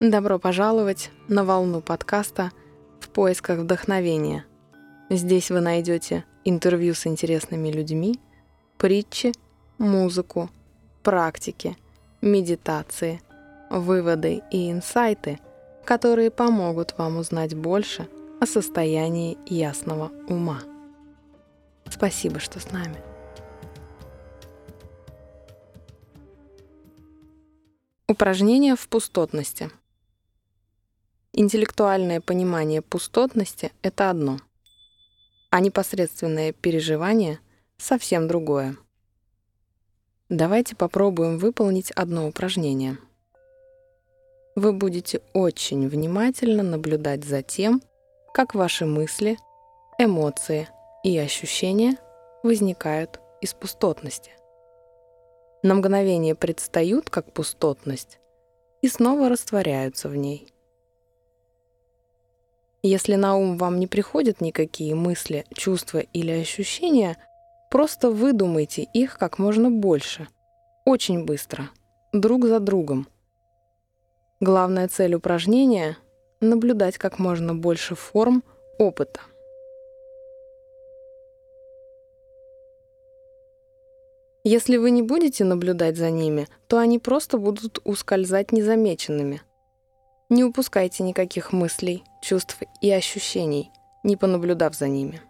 Добро пожаловать на волну подкаста «В поисках вдохновения». Здесь вы найдете интервью с интересными людьми, притчи, музыку, практики, медитации, выводы и инсайты, которые помогут вам узнать больше о состоянии ясного ума. Спасибо, что с нами. Упражнение в пустотности – Интеллектуальное понимание пустотности — это одно, а непосредственное переживание — совсем другое. Давайте попробуем выполнить одно упражнение. Вы будете очень внимательно наблюдать за тем, как ваши мысли, эмоции и ощущения возникают из пустотности. На мгновение предстают как пустотность и снова растворяются в ней — если на ум вам не приходят никакие мысли, чувства или ощущения, просто выдумайте их как можно больше, очень быстро, друг за другом. Главная цель упражнения — наблюдать как можно больше форм опыта. Если вы не будете наблюдать за ними, то они просто будут ускользать незамеченными — не упускайте никаких мыслей, чувств и ощущений, не понаблюдав за ними.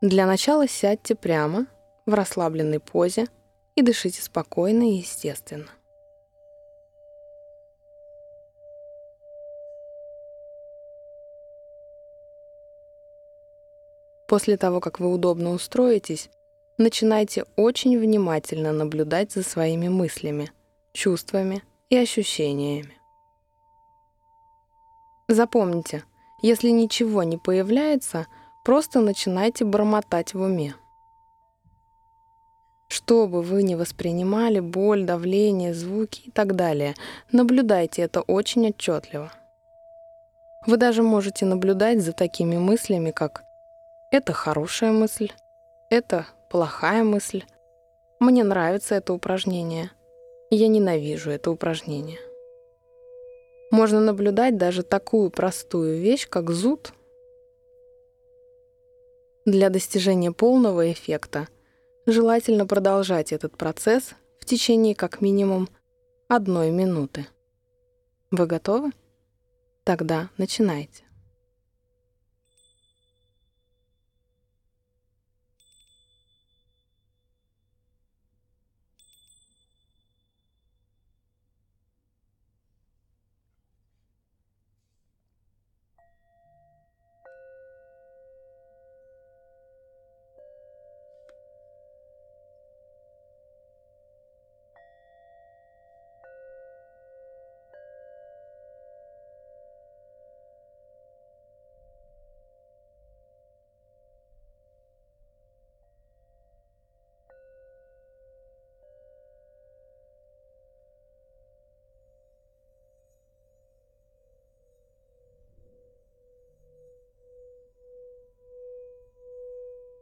Для начала сядьте прямо, в расслабленной позе и дышите спокойно и естественно. После того, как вы удобно устроитесь, начинайте очень внимательно наблюдать за своими мыслями, чувствами и ощущениями. Запомните, если ничего не появляется, просто начинайте бормотать в уме. Что бы вы ни воспринимали, боль, давление, звуки и так далее, наблюдайте это очень отчетливо. Вы даже можете наблюдать за такими мыслями, как «это хорошая мысль», «это плохая мысль», «мне нравится это упражнение», я ненавижу это упражнение. Можно наблюдать даже такую простую вещь, как зуд. Для достижения полного эффекта желательно продолжать этот процесс в течение как минимум одной минуты. Вы готовы? Тогда начинайте.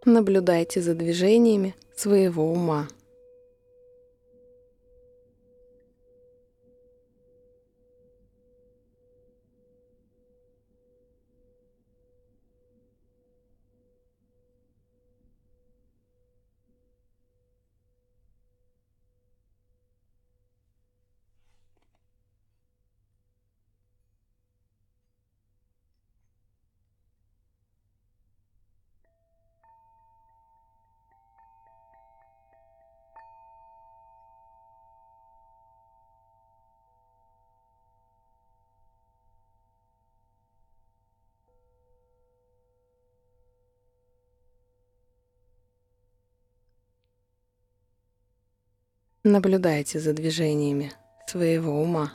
Наблюдайте за движениями своего ума. Наблюдайте за движениями своего ума.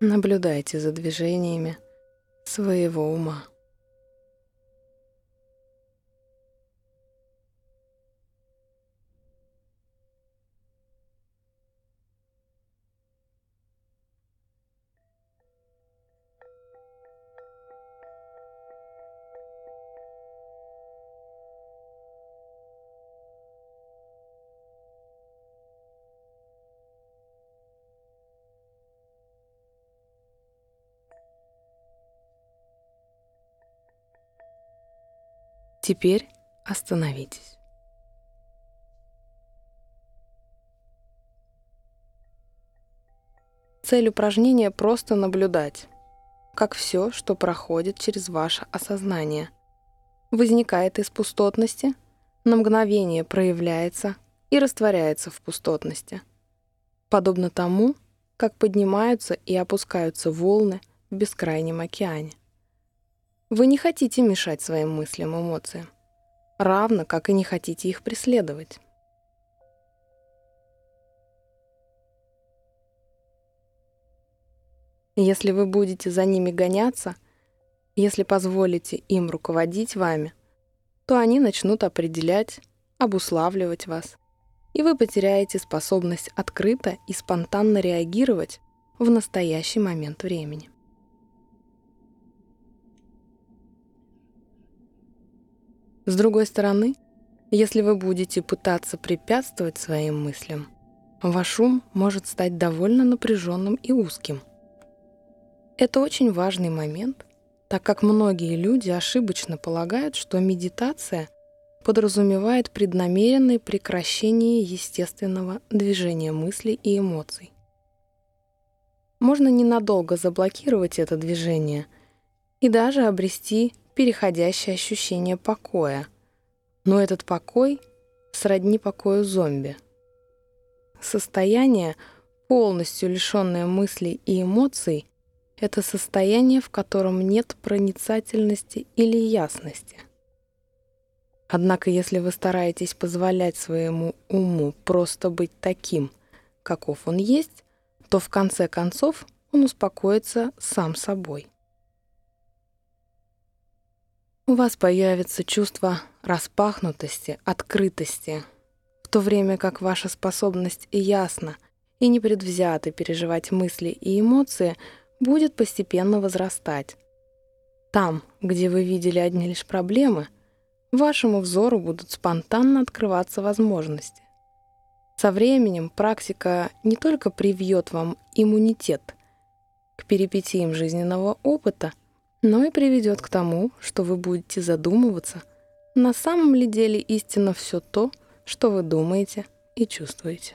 Наблюдайте за движениями своего ума. Теперь остановитесь. Цель упражнения просто наблюдать, как все, что проходит через ваше осознание, возникает из пустотности, на мгновение проявляется и растворяется в пустотности, подобно тому, как поднимаются и опускаются волны в бескрайнем океане. Вы не хотите мешать своим мыслям эмоциям, равно как и не хотите их преследовать. Если вы будете за ними гоняться, если позволите им руководить вами, то они начнут определять, обуславливать вас, и вы потеряете способность открыто и спонтанно реагировать в настоящий момент времени. С другой стороны, если вы будете пытаться препятствовать своим мыслям, ваш ум может стать довольно напряженным и узким. Это очень важный момент, так как многие люди ошибочно полагают, что медитация подразумевает преднамеренное прекращение естественного движения мыслей и эмоций. Можно ненадолго заблокировать это движение и даже обрести переходящее ощущение покоя. Но этот покой сродни покою зомби. Состояние, полностью лишенное мыслей и эмоций, это состояние, в котором нет проницательности или ясности. Однако, если вы стараетесь позволять своему уму просто быть таким, каков он есть, то в конце концов он успокоится сам собой у вас появится чувство распахнутости, открытости, в то время как ваша способность ясно и непредвзято переживать мысли и эмоции будет постепенно возрастать. Там, где вы видели одни лишь проблемы, вашему взору будут спонтанно открываться возможности. Со временем практика не только привьет вам иммунитет к перипетиям жизненного опыта — но и приведет к тому, что вы будете задумываться, на самом ли деле истинно все то, что вы думаете и чувствуете.